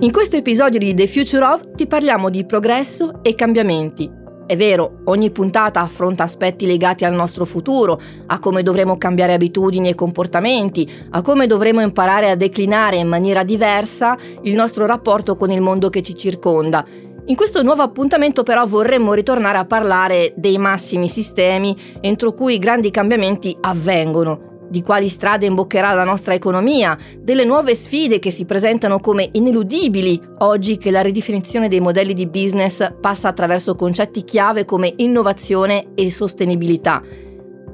In questo episodio di The Future of ti parliamo di progresso e cambiamenti. È vero, ogni puntata affronta aspetti legati al nostro futuro, a come dovremo cambiare abitudini e comportamenti, a come dovremo imparare a declinare in maniera diversa il nostro rapporto con il mondo che ci circonda. In questo nuovo appuntamento però vorremmo ritornare a parlare dei massimi sistemi entro cui i grandi cambiamenti avvengono di quali strade imboccherà la nostra economia, delle nuove sfide che si presentano come ineludibili oggi che la ridefinizione dei modelli di business passa attraverso concetti chiave come innovazione e sostenibilità.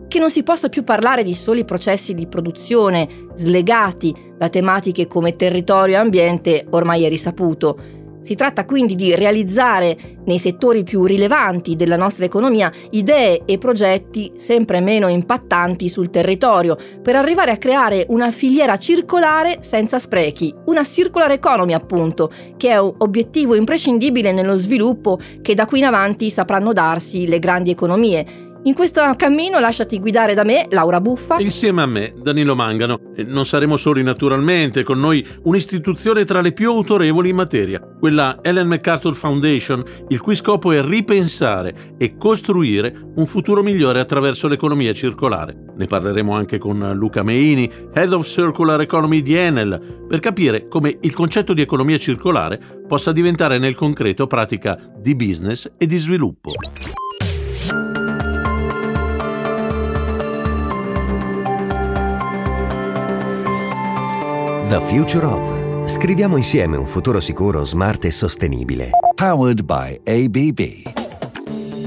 Che non si possa più parlare di soli processi di produzione slegati da tematiche come territorio e ambiente ormai è risaputo si tratta quindi di realizzare nei settori più rilevanti della nostra economia idee e progetti sempre meno impattanti sul territorio per arrivare a creare una filiera circolare senza sprechi, una circular economy appunto, che è un obiettivo imprescindibile nello sviluppo che da qui in avanti sapranno darsi le grandi economie in questo cammino lasciati guidare da me, Laura Buffa. Insieme a me, Danilo Mangano. Non saremo soli naturalmente, con noi un'istituzione tra le più autorevoli in materia, quella Ellen MacArthur Foundation, il cui scopo è ripensare e costruire un futuro migliore attraverso l'economia circolare. Ne parleremo anche con Luca Meini, Head of Circular Economy di Enel, per capire come il concetto di economia circolare possa diventare nel concreto pratica di business e di sviluppo. The Future of. Scriviamo insieme un futuro sicuro, smart e sostenibile. Powered by ABB.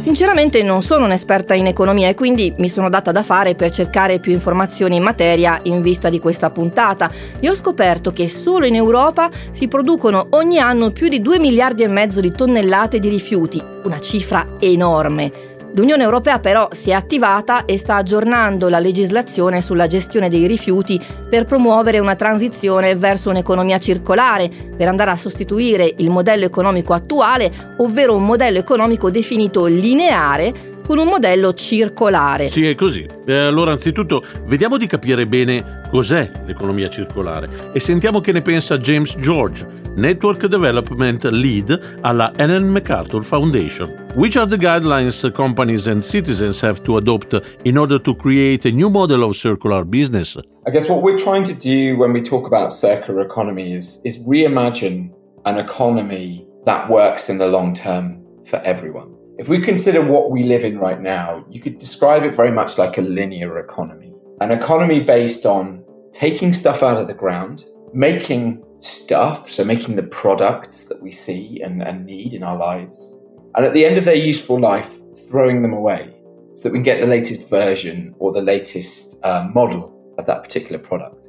Sinceramente non sono un'esperta in economia e quindi mi sono data da fare per cercare più informazioni in materia in vista di questa puntata e ho scoperto che solo in Europa si producono ogni anno più di 2 miliardi e mezzo di tonnellate di rifiuti, una cifra enorme. L'Unione Europea però si è attivata e sta aggiornando la legislazione sulla gestione dei rifiuti per promuovere una transizione verso un'economia circolare, per andare a sostituire il modello economico attuale, ovvero un modello economico definito lineare con un modello circolare. Sì, è così. Eh, allora, anzitutto, vediamo di capire bene cos'è l'economia circolare e sentiamo che ne pensa James George, Network Development Lead alla Ellen MacArthur Foundation. Which are the guidelines companies and citizens have to adopt in order to create a new model of circular business? I guess what we're trying to do when we talk about circular economy is, is reimagine an economy that works in the long term for everyone. If we consider what we live in right now, you could describe it very much like a linear economy. An economy based on taking stuff out of the ground, making stuff, so making the products that we see and, and need in our lives, and at the end of their useful life, throwing them away so that we can get the latest version or the latest uh, model of that particular product.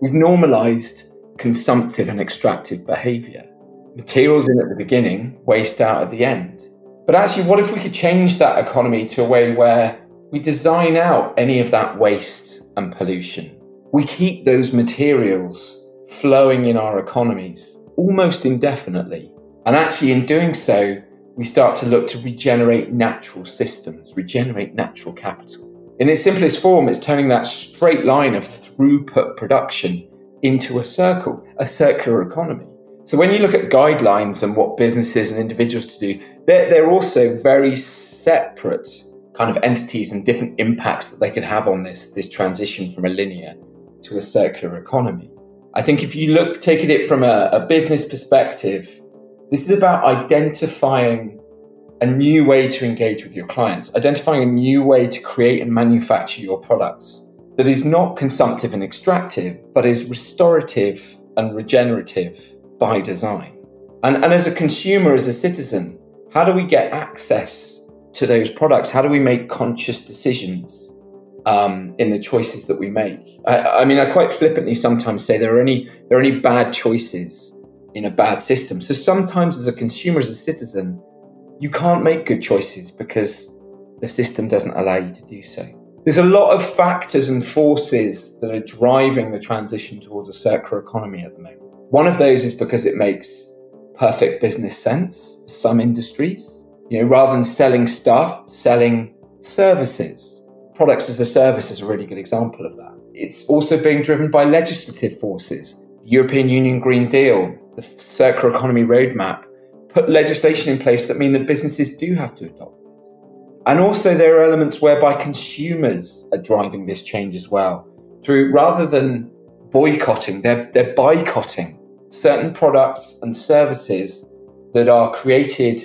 We've normalized consumptive and extractive behavior. Materials in at the beginning, waste out at the end. But actually, what if we could change that economy to a way where we design out any of that waste and pollution? We keep those materials flowing in our economies almost indefinitely. And actually, in doing so, we start to look to regenerate natural systems, regenerate natural capital. In its simplest form, it's turning that straight line of throughput production into a circle, a circular economy. So when you look at guidelines and what businesses and individuals to do, they're, they're also very separate kind of entities and different impacts that they could have on this, this transition from a linear to a circular economy. I think if you look, taking it from a, a business perspective, this is about identifying a new way to engage with your clients, identifying a new way to create and manufacture your products that is not consumptive and extractive, but is restorative and regenerative by design. And, and as a consumer, as a citizen, how do we get access to those products? How do we make conscious decisions um, in the choices that we make? I, I, mean, I quite flippantly sometimes say there are any there are any bad choices in a bad system. So sometimes, as a consumer, as a citizen, you can't make good choices because the system doesn't allow you to do so. There's a lot of factors and forces that are driving the transition towards a circular economy at the moment. One of those is because it makes perfect business sense for some industries. You know, rather than selling stuff, selling services. Products as a service is a really good example of that. It's also being driven by legislative forces. The European Union Green Deal, the circular economy roadmap put legislation in place that mean that businesses do have to adopt this. And also, there are elements whereby consumers are driving this change as well. Through rather than boycotting, they're, they're boycotting certain products and services that are created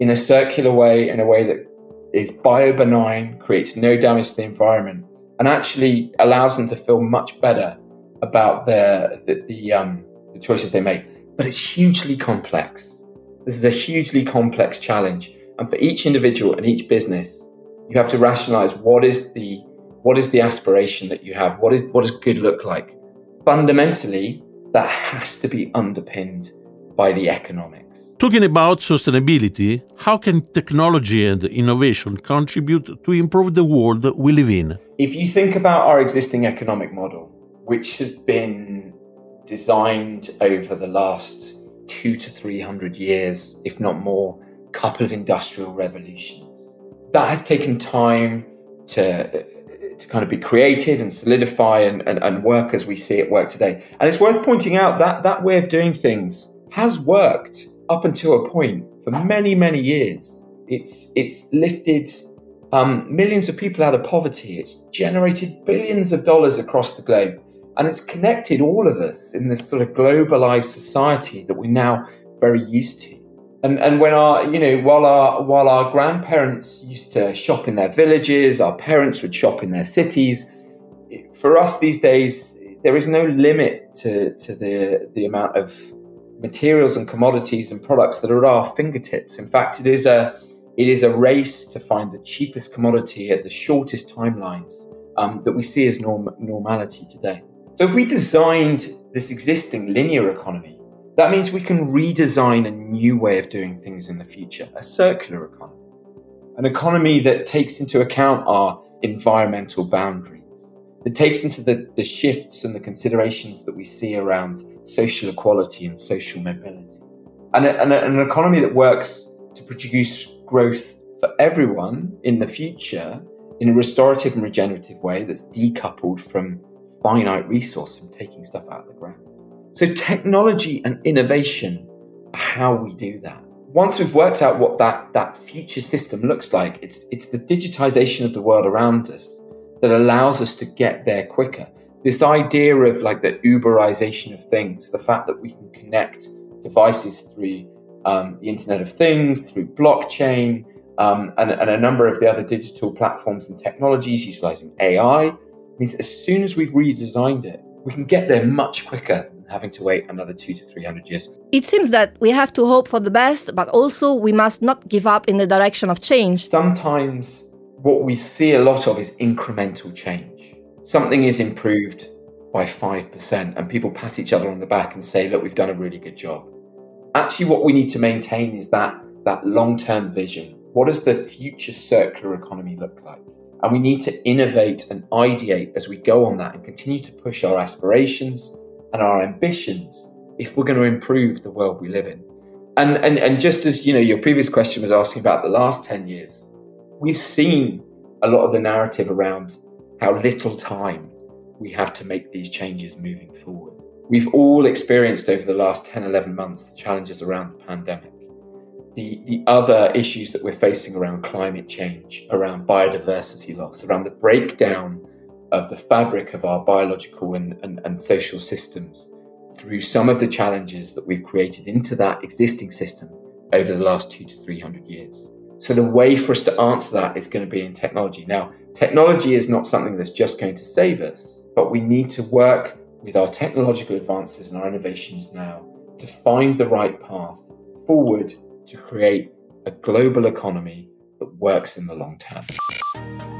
in a circular way, in a way that is bio-benign, creates no damage to the environment, and actually allows them to feel much better about their the, the, um, the choices they make. But it's hugely complex. This is a hugely complex challenge, and for each individual and each business, you have to rationalize what is the what is the aspiration that you have. What is what does good look like? Fundamentally, that has to be underpinned by the economics. Talking about sustainability, how can technology and innovation contribute to improve the world we live in? If you think about our existing economic model, which has been designed over the last two to three hundred years, if not more, couple of industrial revolutions. That has taken time to to kind of be created and solidify and, and, and work as we see it work today. And it's worth pointing out that that way of doing things has worked up until a point for many, many years. It's it's lifted um, millions of people out of poverty. It's generated billions of dollars across the globe, and it's connected all of us in this sort of globalized society that we're now very used to. And and when our you know while our while our grandparents used to shop in their villages, our parents would shop in their cities. For us these days, there is no limit to to the the amount of materials and commodities and products that are at our fingertips. In fact, it is a it is a race to find the cheapest commodity at the shortest timelines um, that we see as norm- normality today. So, if we designed this existing linear economy, that means we can redesign a new way of doing things in the future, a circular economy, an economy that takes into account our environmental boundaries that takes into the, the shifts and the considerations that we see around social equality and social mobility. And, a, and, a, an economy that works to produce growth for everyone in the future in a restorative and regenerative way that's decoupled from finite resource from taking stuff out of the ground. So, technology and innovation are how we do that. Once we've worked out what that, that future system looks like, it's, it's the digitization of the world around us that allows us to get there quicker. This idea of like the Uberization of things, the fact that we can connect devices through um, the Internet of Things, through blockchain, um, and, and, a number of the other digital platforms and technologies utilizing AI, means as soon as we've redesigned it, we can get there much quicker having to wait another two to three hundred years. It seems that we have to hope for the best, but also we must not give up in the direction of change. Sometimes what we see a lot of is incremental change. Something is improved by 5%, and people pat each other on the back and say, Look, we've done a really good job. Actually, what we need to maintain is that, that long term vision. What does the future circular economy look like? And we need to innovate and ideate as we go on that and continue to push our aspirations and our ambitions if we're going to improve the world we live in. And, and, and just as you know, your previous question was asking about the last 10 years, we've seen a lot of the narrative around how little time we have to make these changes moving forward. We've all experienced over the last 10, 11 months the challenges around the pandemic, the, the other issues that we're facing around climate change, around biodiversity loss, around the breakdown of the fabric of our biological and, and, and social systems through some of the challenges that we've created into that existing system over the last two to 300 years. So the way for us to answer that is going to be in technology. Now, technology is not something that's just going to save us, but we need to work with our technological advances and our innovations now to find the right path forward to create a global economy that works in the long term.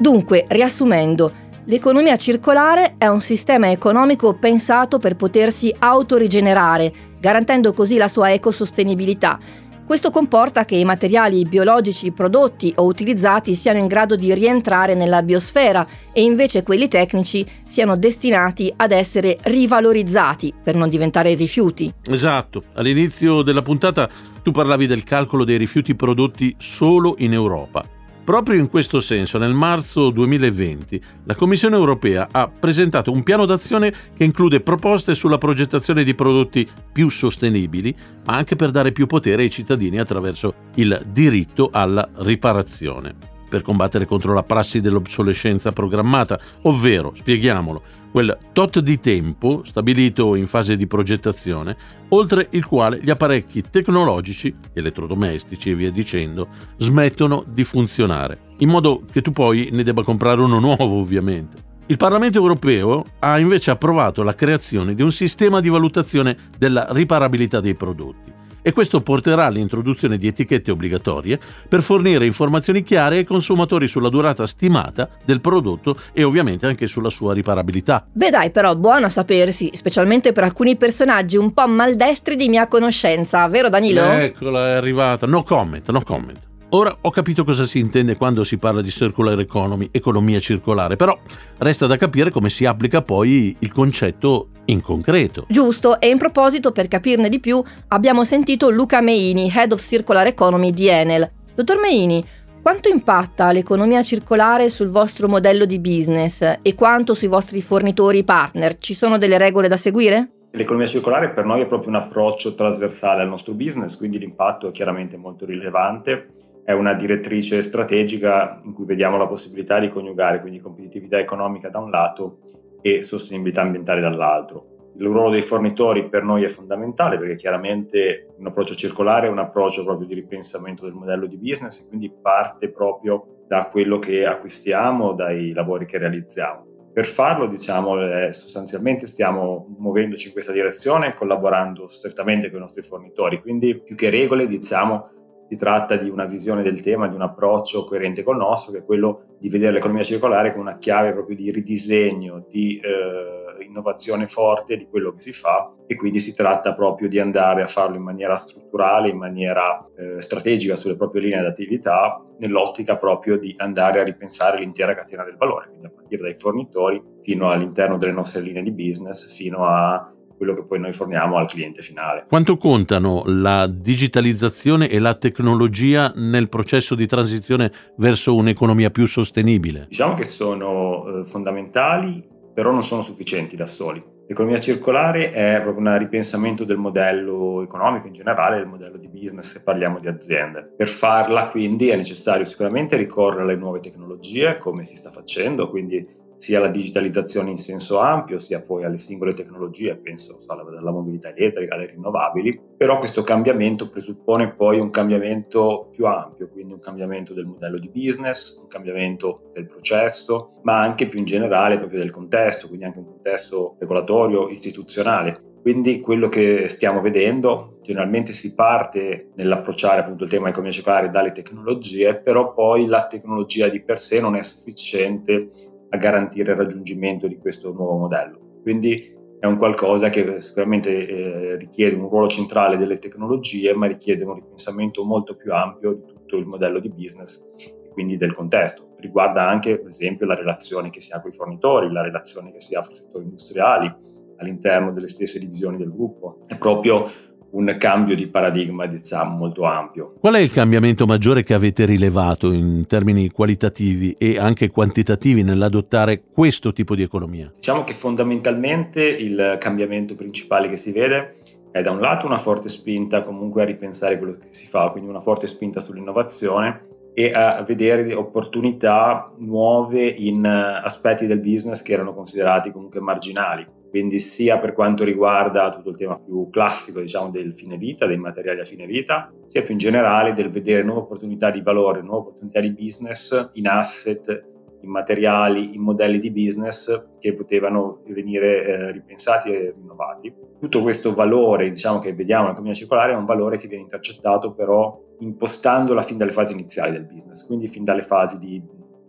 Dunque, riassumendo, l'economia circolare è un sistema economico pensato per potersi autorigenerare, garantendo così la sua ecosostenibilità questo comporta che i materiali biologici prodotti o utilizzati siano in grado di rientrare nella biosfera e invece quelli tecnici siano destinati ad essere rivalorizzati per non diventare rifiuti. Esatto, all'inizio della puntata tu parlavi del calcolo dei rifiuti prodotti solo in Europa. Proprio in questo senso, nel marzo 2020, la Commissione europea ha presentato un piano d'azione che include proposte sulla progettazione di prodotti più sostenibili, ma anche per dare più potere ai cittadini attraverso il diritto alla riparazione. Per combattere contro la prassi dell'obsolescenza programmata, ovvero, spieghiamolo, quel tot di tempo stabilito in fase di progettazione, oltre il quale gli apparecchi tecnologici, elettrodomestici e via dicendo, smettono di funzionare, in modo che tu poi ne debba comprare uno nuovo ovviamente. Il Parlamento europeo ha invece approvato la creazione di un sistema di valutazione della riparabilità dei prodotti e questo porterà all'introduzione di etichette obbligatorie per fornire informazioni chiare ai consumatori sulla durata stimata del prodotto e ovviamente anche sulla sua riparabilità. Beh dai, però buono a sapersi, specialmente per alcuni personaggi un po' maldestri di mia conoscenza, vero Danilo? Eccola, è arrivata. No comment, no comment. Ora ho capito cosa si intende quando si parla di circular economy, economia circolare, però resta da capire come si applica poi il concetto in concreto. Giusto, e in proposito, per capirne di più, abbiamo sentito Luca Meini, Head of Circular Economy di Enel. Dottor Meini, quanto impatta l'economia circolare sul vostro modello di business e quanto sui vostri fornitori partner? Ci sono delle regole da seguire? L'economia circolare per noi è proprio un approccio trasversale al nostro business, quindi l'impatto è chiaramente molto rilevante è una direttrice strategica in cui vediamo la possibilità di coniugare quindi competitività economica da un lato e sostenibilità ambientale dall'altro. Il ruolo dei fornitori per noi è fondamentale perché chiaramente un approccio circolare è un approccio proprio di ripensamento del modello di business e quindi parte proprio da quello che acquistiamo, dai lavori che realizziamo. Per farlo, diciamo, eh, sostanzialmente stiamo muovendoci in questa direzione collaborando strettamente con i nostri fornitori, quindi più che regole, diciamo, si tratta di una visione del tema, di un approccio coerente col nostro, che è quello di vedere l'economia circolare come una chiave proprio di ridisegno, di eh, innovazione forte di quello che si fa e quindi si tratta proprio di andare a farlo in maniera strutturale, in maniera eh, strategica sulle proprie linee di attività, nell'ottica proprio di andare a ripensare l'intera catena del valore, quindi a partire dai fornitori fino all'interno delle nostre linee di business, fino a quello che poi noi forniamo al cliente finale. Quanto contano la digitalizzazione e la tecnologia nel processo di transizione verso un'economia più sostenibile? Diciamo che sono eh, fondamentali, però non sono sufficienti da soli. L'economia circolare è proprio un ripensamento del modello economico in generale, del modello di business se parliamo di aziende. Per farla quindi è necessario sicuramente ricorrere alle nuove tecnologie come si sta facendo, quindi sia la digitalizzazione in senso ampio, sia poi alle singole tecnologie, penso alla mobilità elettrica, alle rinnovabili, però questo cambiamento presuppone poi un cambiamento più ampio, quindi un cambiamento del modello di business, un cambiamento del processo, ma anche più in generale proprio del contesto, quindi anche un contesto regolatorio, istituzionale. Quindi quello che stiamo vedendo, generalmente si parte nell'approcciare appunto il tema economia circolare dalle tecnologie, però poi la tecnologia di per sé non è sufficiente a garantire il raggiungimento di questo nuovo modello. Quindi è un qualcosa che sicuramente eh, richiede un ruolo centrale delle tecnologie, ma richiede un ripensamento molto più ampio di tutto il modello di business e quindi del contesto. Riguarda anche, per esempio, la relazione che si ha con i fornitori, la relazione che si ha fra settori industriali, all'interno delle stesse divisioni del gruppo. È proprio un cambio di paradigma, diciamo, molto ampio. Qual è il cambiamento maggiore che avete rilevato in termini qualitativi e anche quantitativi nell'adottare questo tipo di economia? Diciamo che fondamentalmente il cambiamento principale che si vede è da un lato una forte spinta comunque a ripensare quello che si fa, quindi una forte spinta sull'innovazione e a vedere opportunità nuove in aspetti del business che erano considerati comunque marginali quindi sia per quanto riguarda tutto il tema più classico diciamo, del fine vita, dei materiali a fine vita, sia più in generale del vedere nuove opportunità di valore, nuove opportunità di business in asset, in materiali, in modelli di business che potevano venire eh, ripensati e rinnovati. Tutto questo valore diciamo, che vediamo nell'economia circolare è un valore che viene intercettato però impostandola fin dalle fasi iniziali del business, quindi fin dalle fasi di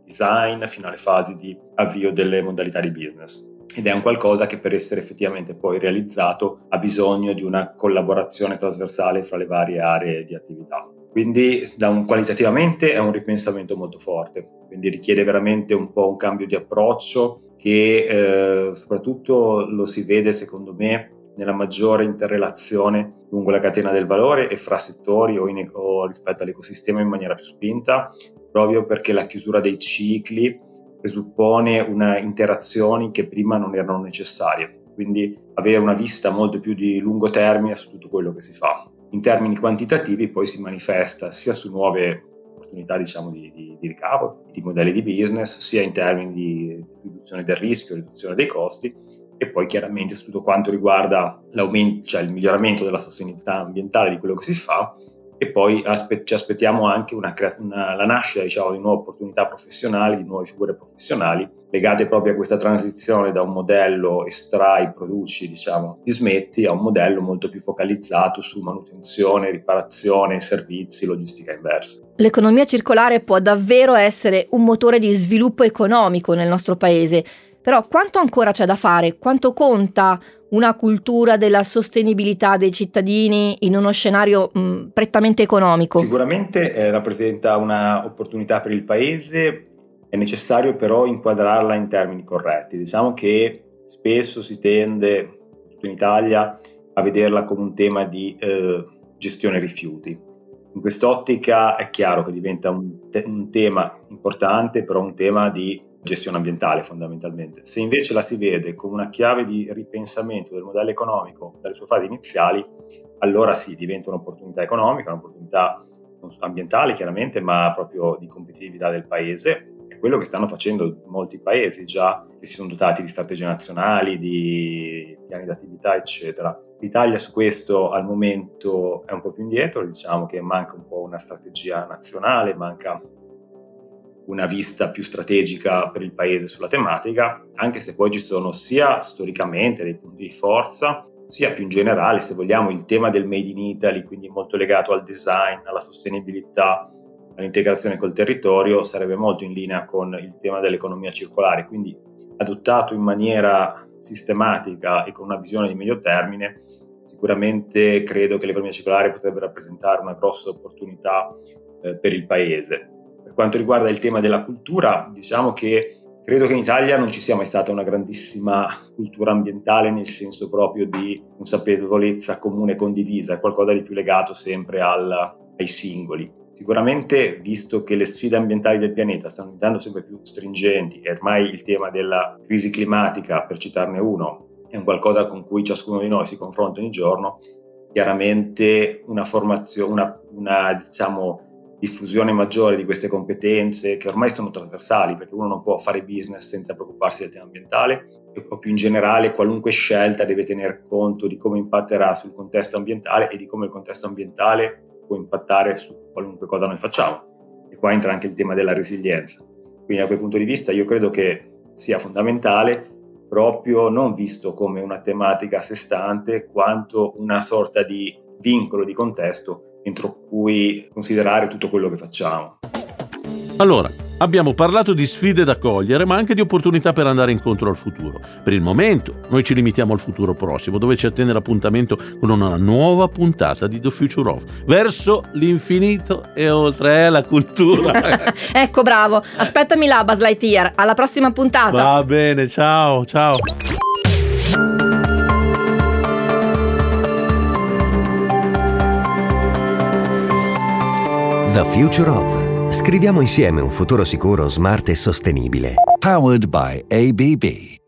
design fino alle fasi di avvio delle modalità di business ed è un qualcosa che per essere effettivamente poi realizzato ha bisogno di una collaborazione trasversale fra le varie aree di attività. Quindi un, qualitativamente è un ripensamento molto forte, quindi richiede veramente un po' un cambio di approccio che eh, soprattutto lo si vede secondo me nella maggiore interrelazione lungo la catena del valore e fra settori o, in, o rispetto all'ecosistema in maniera più spinta, proprio perché la chiusura dei cicli presuppone una interazioni che prima non erano necessarie, quindi avere una vista molto più di lungo termine su tutto quello che si fa. In termini quantitativi poi si manifesta sia su nuove opportunità diciamo, di, di, di ricavo, di modelli di business, sia in termini di riduzione del rischio, riduzione dei costi e poi chiaramente su tutto quanto riguarda cioè il miglioramento della sostenibilità ambientale di quello che si fa e poi aspe- ci aspettiamo anche una, una, la nascita diciamo, di nuove opportunità professionali, di nuove figure professionali legate proprio a questa transizione da un modello estrai, produci, diciamo, ti smetti a un modello molto più focalizzato su manutenzione, riparazione, servizi, logistica inversa. L'economia circolare può davvero essere un motore di sviluppo economico nel nostro paese, però quanto ancora c'è da fare? Quanto conta una cultura della sostenibilità dei cittadini in uno scenario mh, prettamente economico? Sicuramente eh, rappresenta un'opportunità per il Paese, è necessario però inquadrarla in termini corretti. Diciamo che spesso si tende, in Italia, a vederla come un tema di eh, gestione rifiuti. In quest'ottica è chiaro che diventa un, te- un tema importante, però un tema di gestione ambientale fondamentalmente. Se invece la si vede come una chiave di ripensamento del modello economico dalle sue fasi iniziali, allora sì, diventa un'opportunità economica, un'opportunità ambientale chiaramente, ma proprio di competitività del paese. È quello che stanno facendo molti paesi già che si sono dotati di strategie nazionali, di piani d'attività, eccetera. L'Italia su questo al momento è un po' più indietro, diciamo che manca un po' una strategia nazionale, manca una vista più strategica per il paese sulla tematica, anche se poi ci sono sia storicamente dei punti di forza, sia più in generale, se vogliamo, il tema del Made in Italy, quindi molto legato al design, alla sostenibilità, all'integrazione col territorio, sarebbe molto in linea con il tema dell'economia circolare, quindi adottato in maniera sistematica e con una visione di medio termine, sicuramente credo che l'economia circolare potrebbe rappresentare una grossa opportunità eh, per il Paese quanto riguarda il tema della cultura, diciamo che credo che in Italia non ci sia mai stata una grandissima cultura ambientale nel senso proprio di consapevolezza comune condivisa, è qualcosa di più legato sempre al, ai singoli. Sicuramente, visto che le sfide ambientali del pianeta stanno diventando sempre più stringenti e ormai il tema della crisi climatica, per citarne uno, è un qualcosa con cui ciascuno di noi si confronta ogni giorno, chiaramente una formazione, una, una diciamo, diffusione maggiore di queste competenze che ormai sono trasversali perché uno non può fare business senza preoccuparsi del tema ambientale o più in generale qualunque scelta deve tener conto di come impatterà sul contesto ambientale e di come il contesto ambientale può impattare su qualunque cosa noi facciamo. E qua entra anche il tema della resilienza. Quindi da quel punto di vista io credo che sia fondamentale proprio non visto come una tematica a sé stante quanto una sorta di vincolo di contesto entro cui considerare tutto quello che facciamo. Allora, abbiamo parlato di sfide da cogliere, ma anche di opportunità per andare incontro al futuro. Per il momento, noi ci limitiamo al futuro prossimo, dove ci attende l'appuntamento con una nuova puntata di The Future of, verso l'infinito e oltre eh, la cultura. ecco, bravo. Aspettami là, Buzz Lightyear. Alla prossima puntata. Va bene, ciao, ciao. The Future of. Scriviamo insieme un futuro sicuro, smart e sostenibile. Powered by ABB.